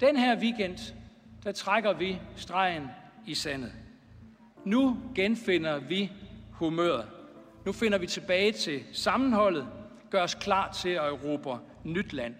Den her weekend, der trækker vi stregen i sandet. Nu genfinder vi humøret. Nu finder vi tilbage til sammenholdet, gør os klar til at erobre nyt land.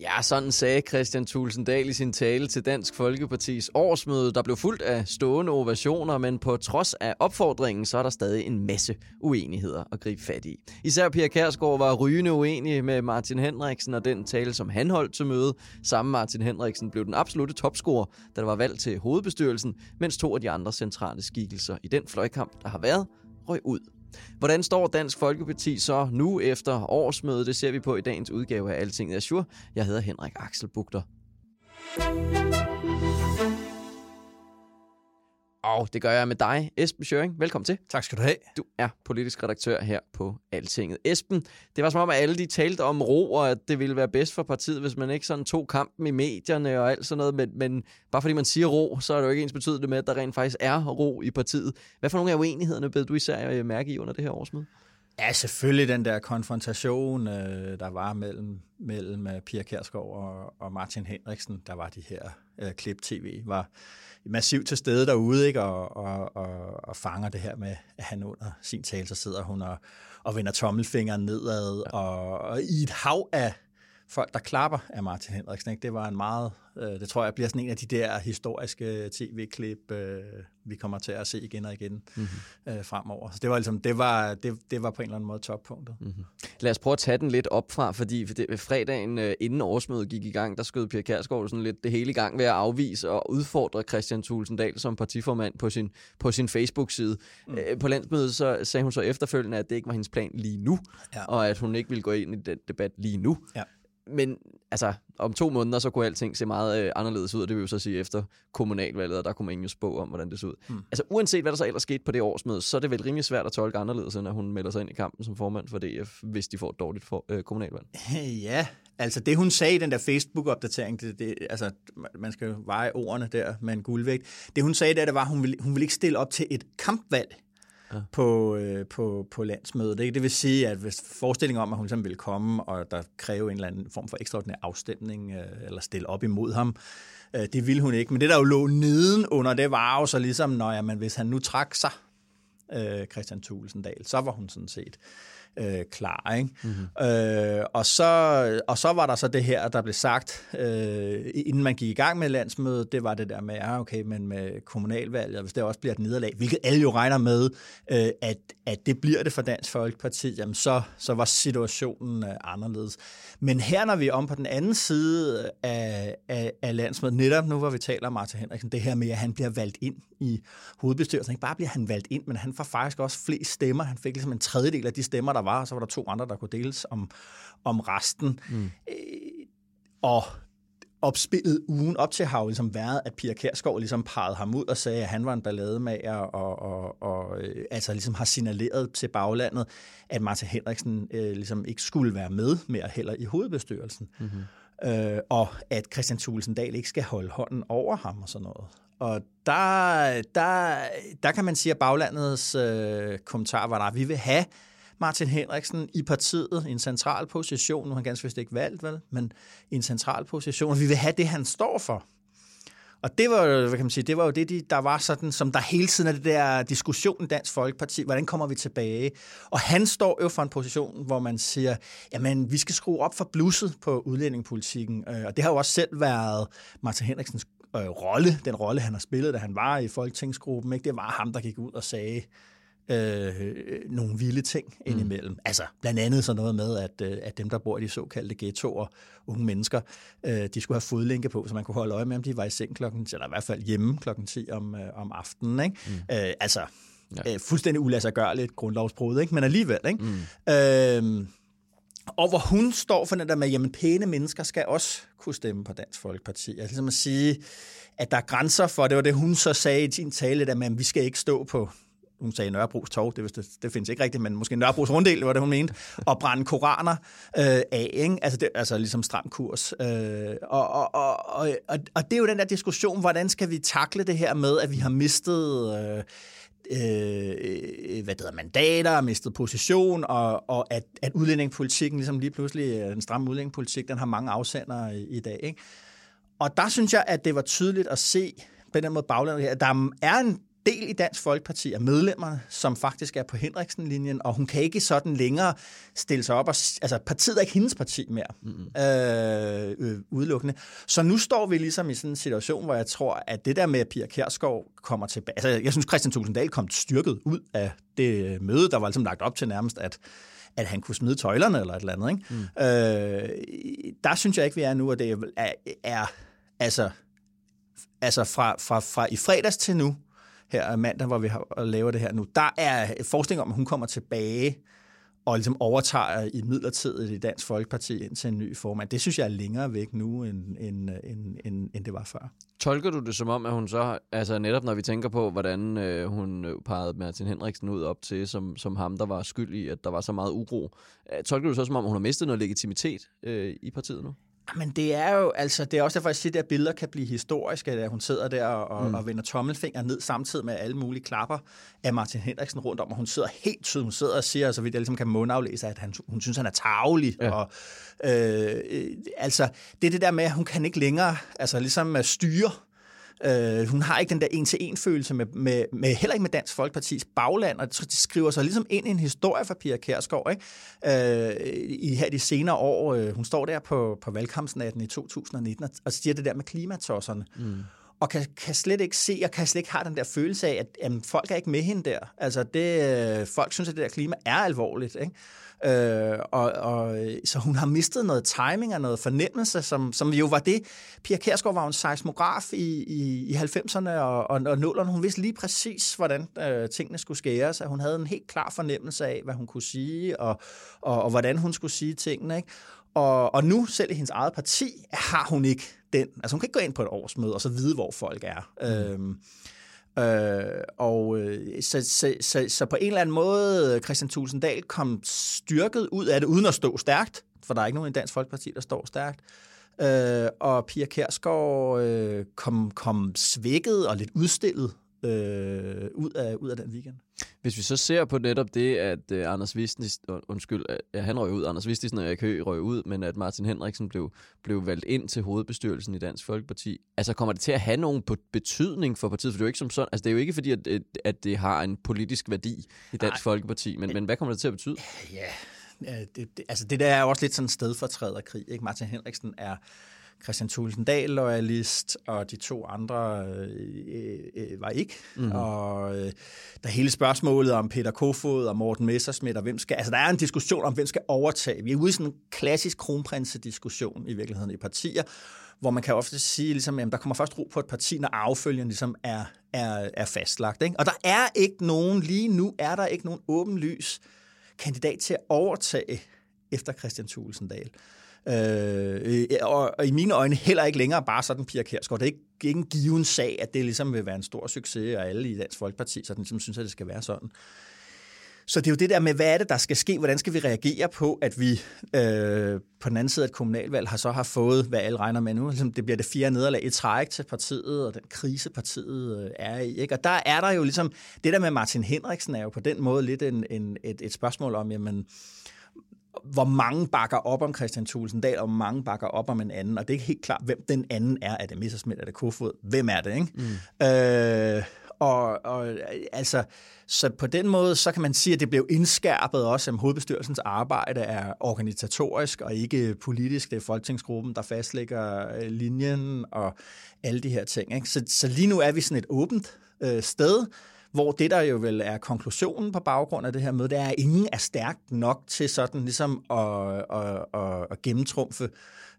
Ja, sådan sagde Christian Tulsendal i sin tale til Dansk Folkepartis årsmøde, der blev fuldt af stående ovationer, men på trods af opfordringen, så er der stadig en masse uenigheder at gribe fat i. Især Pia Kærsgaard var rygende uenig med Martin Henriksen og den tale, som han holdt til møde. Samme Martin Henriksen blev den absolute topscorer, da der var valgt til hovedbestyrelsen, mens to af de andre centrale skikkelser i den fløjkamp, der har været, røg ud Hvordan står Dansk Folkeparti så nu efter årsmødet? Det ser vi på i dagens udgave af Altinget Azure. Jeg hedder Henrik Axel Bugter. Og det gør jeg med dig, Esben Schøring. Velkommen til. Tak skal du have. Du er politisk redaktør her på Altinget. Esben, det var som om, at alle de talte om ro, og at det ville være bedst for partiet, hvis man ikke sådan tog kampen i medierne og alt sådan noget. Men, men bare fordi man siger ro, så er det jo ikke ens betydende med, at der rent faktisk er ro i partiet. Hvad for nogle af uenighederne bed du især mærke i under det her årsmøde? Ja, selvfølgelig den der konfrontation, øh, der var mellem, mellem øh, Pia Kærsgaard og, og Martin Henriksen, der var de her øh, klip-tv, var massivt til stede derude, ikke? Og, og, og, og fanger det her med, at han under sin tale, så sidder hun og, og vender tommelfingeren nedad, og, og i et hav af folk, der klapper af Martin Henriksen. Ikke? Det var en meget, øh, det tror jeg bliver sådan en af de der historiske tv-klip, øh, vi kommer til at se igen og igen mm-hmm. øh, fremover. Så det var, ligesom, det, var, det, det var på en eller anden måde toppunktet. Mm-hmm. Lad os prøve at tage den lidt op fra, fordi for det, fredagen øh, inden årsmødet gik i gang, der skød Pia Kærsgaard sådan lidt det hele i gang ved at afvise og udfordre Christian Tulsendal som partiformand på sin, på sin Facebook-side. Mm. Øh, på landsmødet så sagde hun så efterfølgende, at det ikke var hendes plan lige nu, ja. og at hun ikke ville gå ind i den debat lige nu. Ja men altså, om to måneder, så kunne alting se meget øh, anderledes ud, og det vil jo så sige efter kommunalvalget, og der kunne man jo spå om, hvordan det så ud. Mm. Altså, uanset hvad der så ellers skete på det årsmøde, så er det vel rimelig svært at tolke anderledes, end at hun melder sig ind i kampen som formand for DF, hvis de får et dårligt for, øh, kommunalvalg. Ja, altså det hun sagde i den der Facebook-opdatering, det, det, altså man skal veje ordene der med en guldvægt. Det hun sagde der, det var, at hun ville, hun ville ikke stille op til et kampvalg ja. på, øh, på, på landsmødet. Ikke? Det vil sige, at hvis forestillingen om, at hun ville komme, og der kræve en eller anden form for ekstraordinær afstemning, øh, eller stille op imod ham, øh, det ville hun ikke. Men det, der jo lå neden under, det var jo så ligesom, når jamen, hvis han nu trak sig, øh, Christian Tulsendal, så var hun sådan set øh, klar. Ikke? Mm-hmm. Øh, og, så, og så var der så det her, der blev sagt, øh, inden man gik i gang med landsmødet, det var det der med, ja, okay, men med kommunalvalget, hvis det også bliver et nederlag, hvilket alle jo regner med, øh, at, at det bliver det for Dansk Folkeparti, jamen så, så var situationen øh, anderledes. Men her, når vi er om på den anden side af, af, af landsmødet, netop nu, hvor vi taler om Martin Henriksen, det her med, at han bliver valgt ind i hovedbestyrelsen. Ikke bare bliver han valgt ind, men han får faktisk også flest stemmer. Han fik ligesom en tredjedel af de stemmer, der var, og så var der to andre, der kunne deles om, om resten. Mm. Øh, og opspillet ugen op til har jo ligesom været, at Pia Kærsgaard ligesom pegede ham ud og sagde, at han var en ballademager, og, og, og øh, altså ligesom har signaleret til baglandet, at Martin Henriksen øh, ligesom ikke skulle være med mere heller i hovedbestyrelsen. Mm-hmm. Øh, og at Christian Thulesen Dahl ikke skal holde hånden over ham og sådan noget. Og der, der, der kan man sige, at baglandets øh, kommentar var der, at vi vil have Martin Henriksen i partiet i en central position. Nu har han ganske vist ikke valgt, vel? Men i en central position. Vi vil have det, han står for. Og det var, hvad kan man sige, det var jo det, der var sådan, som der hele tiden er det der diskussion i Dansk Folkeparti, hvordan kommer vi tilbage? Og han står jo for en position, hvor man siger, jamen, vi skal skrue op for blusset på udlændingepolitikken. Øh, og det har jo også selv været Martin Henriksens øh, rolle, den rolle, han har spillet, da han var i Folketingsgruppen. Ikke? Det var ham, der gik ud og sagde, øh, nogle vilde ting mm. indimellem. Altså blandt andet sådan noget med, at, øh, at dem, der bor i de såkaldte ghettoer, unge mennesker, øh, de skulle have fodlænke på, så man kunne holde øje med, om de var i seng klokken, eller i hvert fald hjemme klokken 10 om, øh, om aftenen. Ikke? Mm. Øh, altså ja. øh, fuldstændig ulassergørligt grundlovsbrud, ikke? men alligevel. Ikke? Mm. Øh, og hvor hun står for den der med, jamen pæne mennesker skal også kunne stemme på Dansk Folkeparti. Altså ligesom at sige, at der er grænser for, det var det, hun så sagde i sin tale, at vi skal ikke stå på hun sagde Nørrebros Torv, det, det, det findes ikke rigtigt, men måske Nørrebros Runddel, var det, hun mente, og brænde koraner øh, af, ikke? Altså, det, altså ligesom stram kurs. Øh, og, og, og, og, og det er jo den der diskussion, hvordan skal vi takle det her med, at vi har mistet... Øh, øh, hvad hedder, mandater, mistet position, og, og at, at udlændingepolitikken, ligesom lige pludselig, den stramme udlændingepolitik, den har mange afsendere i, i dag. Ikke? Og der synes jeg, at det var tydeligt at se på den måde baglandet her, at der er en del i Dansk Folkeparti af medlemmerne, som faktisk er på Henriksen-linjen, og hun kan ikke sådan længere stille sig op. Og, altså, partiet er ikke hendes parti mere, mm-hmm. øh, øh, udelukkende. Så nu står vi ligesom i sådan en situation, hvor jeg tror, at det der med, at Pia Kjærsgaard kommer tilbage... Altså, jeg synes, Christian Tulsendal kom styrket ud af det møde, der var ligesom lagt op til nærmest, at at han kunne smide tøjlerne eller et eller andet. Ikke? Mm. Øh, der synes jeg ikke, vi er nu, og det er, er altså, altså fra, fra, fra i fredags til nu, her mandag, hvor vi har, laver det her nu, der er forskning om, at hun kommer tilbage og ligesom overtager i midlertidigt i Dansk Folkeparti ind til en ny formand. Det synes jeg er længere væk nu, end, end, end, end, end det var før. Tolker du det som om, at hun så, altså netop når vi tænker på, hvordan øh, hun øh, pegede Martin Henriksen ud op til, som, som ham, der var skyld i, at der var så meget uro, øh, tolker du så som om, hun har mistet noget legitimitet øh, i partiet nu? Men det er jo, altså, det er også derfor, jeg siger, at billeder kan blive historiske, at hun sidder der og, mm. og vender tommelfinger ned samtidig med alle mulige klapper af Martin Henriksen rundt om, og hun sidder helt tydeligt, hun sidder og siger, så vidt jeg ligesom kan mundaflæse, at han, hun synes, han er tavlig. Ja. Og, øh, altså, det er det der med, at hun kan ikke længere altså, ligesom styre Øh, hun har ikke den der en-til-en-følelse med, med, med, heller ikke med Dansk Folkepartis bagland, og det skriver sig ligesom ind i en historie for Pia Kærsgaard, ikke? Øh, i her de senere år. Øh, hun står der på, på valgkampsnatten i 2019 og, og siger det der med klimatosserne. Mm og kan, kan slet ikke se, og kan slet ikke have den der følelse af, at jamen, folk er ikke med hende der. Altså, det, øh, folk synes, at det der klima er alvorligt. Ikke? Øh, og, og, så hun har mistet noget timing og noget fornemmelse, som, som jo var det. Pia Kærsgaard var en seismograf i, i, i 90'erne og, og, og 0'erne. Hun vidste lige præcis, hvordan øh, tingene skulle skæres, hun havde en helt klar fornemmelse af, hvad hun kunne sige, og, og, og hvordan hun skulle sige tingene. Ikke? Og, og nu, selv i hendes eget parti, har hun ikke den. Altså hun kan ikke gå ind på et årsmøde og så vide, hvor folk er. Mm. Øhm, Øh, og øh, så, så, så, så på en eller anden måde, Christian Tulsendal kom styrket ud af det, uden at stå stærkt, for der er ikke nogen i Dansk Folkeparti, der står stærkt. Øh, og Pia Kærsgaard øh, kom, kom svækket og lidt udstillet øh, ud, af, ud af den weekend. Hvis vi så ser på netop det, at uh, Anders Vistisen, undskyld, ja, han røg ud, Anders Vistisen og Erik Høgh røg ud, men at Martin Henriksen blev, blev valgt ind til hovedbestyrelsen i Dansk Folkeparti. Altså kommer det til at have nogen betydning for partiet? For det er jo ikke som sådan, altså det er jo ikke fordi, at, at det har en politisk værdi i Dansk Nej, Folkeparti, men, men hvad kommer det til at betyde? Ja, det, det, altså det der er også lidt sådan en stedfortræderkrig. Ikke? Martin Henriksen er Christian Thulesen Dahl loyalist, og de to andre øh, øh, var ikke. Mm-hmm. Og øh, der er hele spørgsmålet om Peter Kofod og Morten Messersmith, og hvem skal... Altså, der er en diskussion om, hvem skal overtage. Vi er ude i sådan en klassisk kronprinsediskussion i virkeligheden i partier, hvor man kan ofte sige, ligesom, at der kommer først ro på et parti, når affølgeren ligesom er, er, er fastlagt. Ikke? Og der er ikke nogen, lige nu er der ikke nogen åbenlys kandidat til at overtage efter Christian Thulesen Dahl. Øh, øh og, og i mine øjne heller ikke længere bare sådan Pia Kærsgaard. Det er ikke, ikke en given sag, at det ligesom vil være en stor succes, og alle i Dansk Folkeparti sådan, ligesom synes, at det skal være sådan. Så det er jo det der med, hvad er det, der skal ske? Hvordan skal vi reagere på, at vi øh, på den anden side af et kommunalvalg har så har fået, hvad alle regner med nu, ligesom det bliver det fire nederlag i træk til partiet, og den krise partiet øh, er i. Ikke? Og der er der jo ligesom, det der med Martin Henriksen er jo på den måde lidt en, en, et, et spørgsmål om, jamen, øh, hvor mange bakker op om Christian Thulesen Dahl, og hvor mange bakker op om en anden. Og det er ikke helt klart, hvem den anden er. Er det Messersmith? Er det Kofod? Hvem er det? Ikke? Mm. Øh, og, og altså, så på den måde, så kan man sige, at det blev indskærpet også, at hovedbestyrelsens arbejde er organisatorisk og ikke politisk. Det er folketingsgruppen, der fastlægger øh, linjen og alle de her ting. Ikke? Så, så lige nu er vi sådan et åbent øh, sted, hvor det der jo vel er konklusionen på baggrund af det her møde, det er, at ingen er stærkt nok til sådan ligesom at, at, at, at gennemtrumfe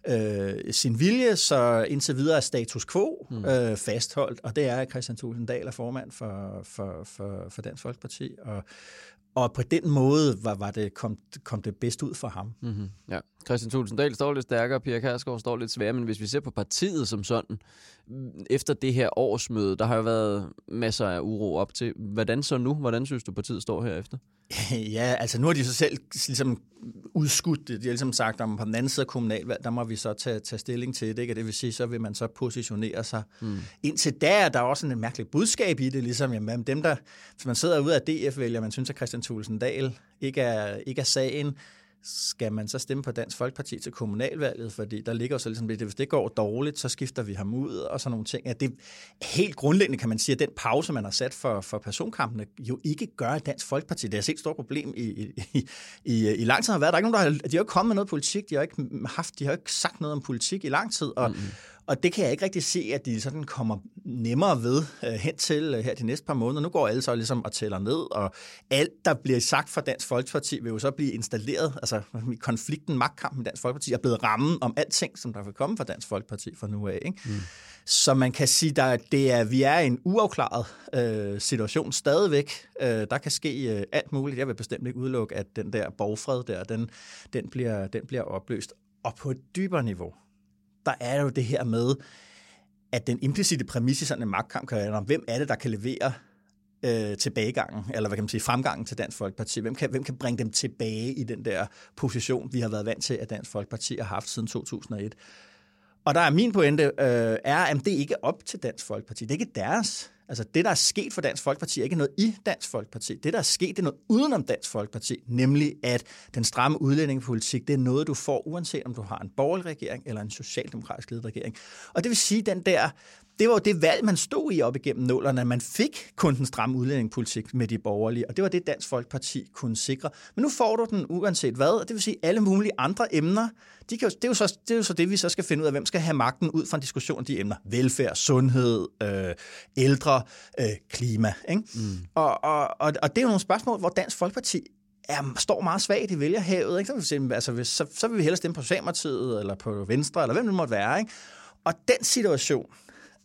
øh, sin vilje, så indtil videre er status quo mm. øh, fastholdt, og det er Christian Tulsendal er formand for, for, for, for Dansk Folkeparti, og, og på den måde var, var det, kom, kom det bedst ud for ham. Mm-hmm. Ja. Christian Tulsendal står lidt stærkere, Pia Kærsgaard står lidt sværere, men hvis vi ser på partiet som sådan, efter det her årsmøde, der har jo været masser af uro op til. Hvordan så nu? Hvordan synes du, partiet står herefter? Ja, altså nu har de så selv ligesom udskudt det. De har ligesom sagt, at på den anden side af kommunalvalg, der må vi så tage, tage stilling til det. Ikke? det vil sige, så vil man så positionere sig. Mm. Indtil da er der også en mærkelig budskab i det, ligesom jamen, dem, der, hvis man sidder ude af DF-vælger, man synes, at Christian Thulesen Dahl ikke er, ikke er sagen, skal man så stemme på Dansk Folkeparti til kommunalvalget, fordi der ligger så ligesom hvis det går dårligt, så skifter vi ham ud og sådan nogle ting. Ja, det helt grundlæggende kan man sige, at den pause, man har sat for, for personkampene, jo ikke gør at Dansk Folkeparti. Det er et stort problem i, i, i, i lang tid har været. Der er ikke nogen, der har, de har ikke kommet med noget politik, de har ikke haft, de har ikke sagt noget om politik i lang tid, og, mm-hmm. Og det kan jeg ikke rigtig se, at de sådan kommer nemmere ved uh, hen til uh, her de næste par måneder. Nu går alle så ligesom og tæller ned, og alt, der bliver sagt fra Dansk Folkeparti, vil jo så blive installeret. Altså konflikten, magtkampen i Dansk Folkeparti er blevet rammen om alting, som der vil komme fra Dansk Folkeparti fra nu af. Ikke? Mm. Så man kan sige, at det er, vi er i en uafklaret uh, situation stadigvæk. Uh, der kan ske uh, alt muligt. Jeg vil bestemt ikke udelukke, at den der borgfred der, den, den, bliver, den bliver opløst. Og på et dybere niveau, der er jo det her med, at den implicite præmis i sådan en magtkamp kan være, hvem er det, der kan levere øh, tilbagegangen, eller hvad kan man sige, fremgangen til Dansk Folkeparti? Hvem kan, hvem kan bringe dem tilbage i den der position, vi har været vant til, at Dansk Folkeparti har haft siden 2001? Og der er min pointe, øh, er, at det ikke er op til Dansk Folkeparti. Det er ikke deres Altså det, der er sket for Dansk Folkeparti, er ikke noget i Dansk Folkeparti. Det, der er sket, det er noget udenom Dansk Folkeparti, nemlig at den stramme udlændingepolitik, det er noget, du får, uanset om du har en borgerlig regering eller en socialdemokratisk ledet regering. Og det vil sige, den der det var jo det valg, man stod i op igennem nullerne. Man fik kun den stramme udlændingepolitik med de borgerlige, og det var det, Dansk Folkeparti kunne sikre. Men nu får du den uanset hvad, og det vil sige alle mulige andre emner. De kan jo, det, er jo så, det er jo så det, vi så skal finde ud af, hvem skal have magten ud fra en diskussion af de emner. Velfærd, sundhed, øh, ældre, øh, klima. Ikke? Mm. Og, og, og, og det er jo nogle spørgsmål, hvor Dansk Folkeparti er, står meget svagt i vælgerhavet. Ikke? Så, vil vi, altså, så, så vil vi hellere stemme på Socialdemokratiet, eller på Venstre, eller hvem det måtte være. Ikke? Og den situation,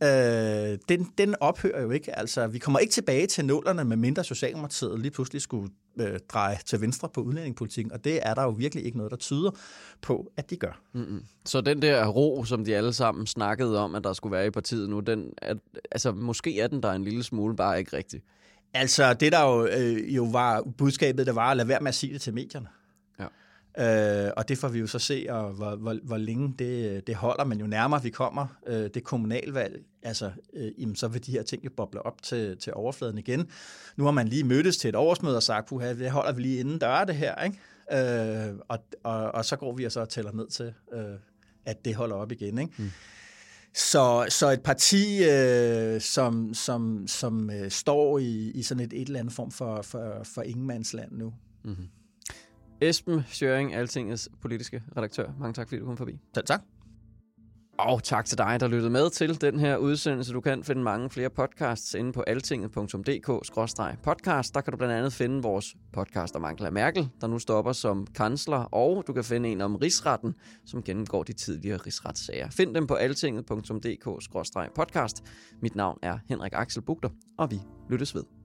øh, den, den ophører jo ikke. Altså, vi kommer ikke tilbage til nullerne, med mindre Socialdemokratiet lige pludselig skulle øh, dreje til venstre på udlændingepolitikken, og det er der jo virkelig ikke noget, der tyder på, at de gør. Mm-hmm. Så den der ro, som de alle sammen snakkede om, at der skulle være i partiet nu, den er, altså, måske er den der en lille smule, bare ikke rigtig. Altså, det der jo, øh, jo var budskabet, der var at lade være med at sige det til medierne. Øh, og det får vi jo så se, og hvor, hvor, hvor længe det, det holder. Men jo nærmere vi kommer øh, det kommunalvalg, altså, øh, jamen, så vil de her ting jo boble op til, til overfladen igen. Nu har man lige mødtes til et årsmøde og sagt, puha, det holder vi lige inden døre det her, ikke? Øh, og, og, og så går vi og så tæller ned til, øh, at det holder op igen, ikke? Mm. Så, så et parti, øh, som, som, som øh, står i, i sådan et, et eller andet form for, for, for ingenmandsland nu. Mm-hmm. Esben Schøring, Altingets politiske redaktør. Mange tak, fordi du kom forbi. Selv tak. Og tak til dig, der lyttede med til den her udsendelse. Du kan finde mange flere podcasts inde på altinget.dk-podcast. Der kan du blandt andet finde vores podcast om Angela Merkel, der nu stopper som kansler, og du kan finde en om rigsretten, som gennemgår de tidligere rigsretssager. Find dem på altinget.dk-podcast. Mit navn er Henrik Axel Bugter, og vi lyttes ved.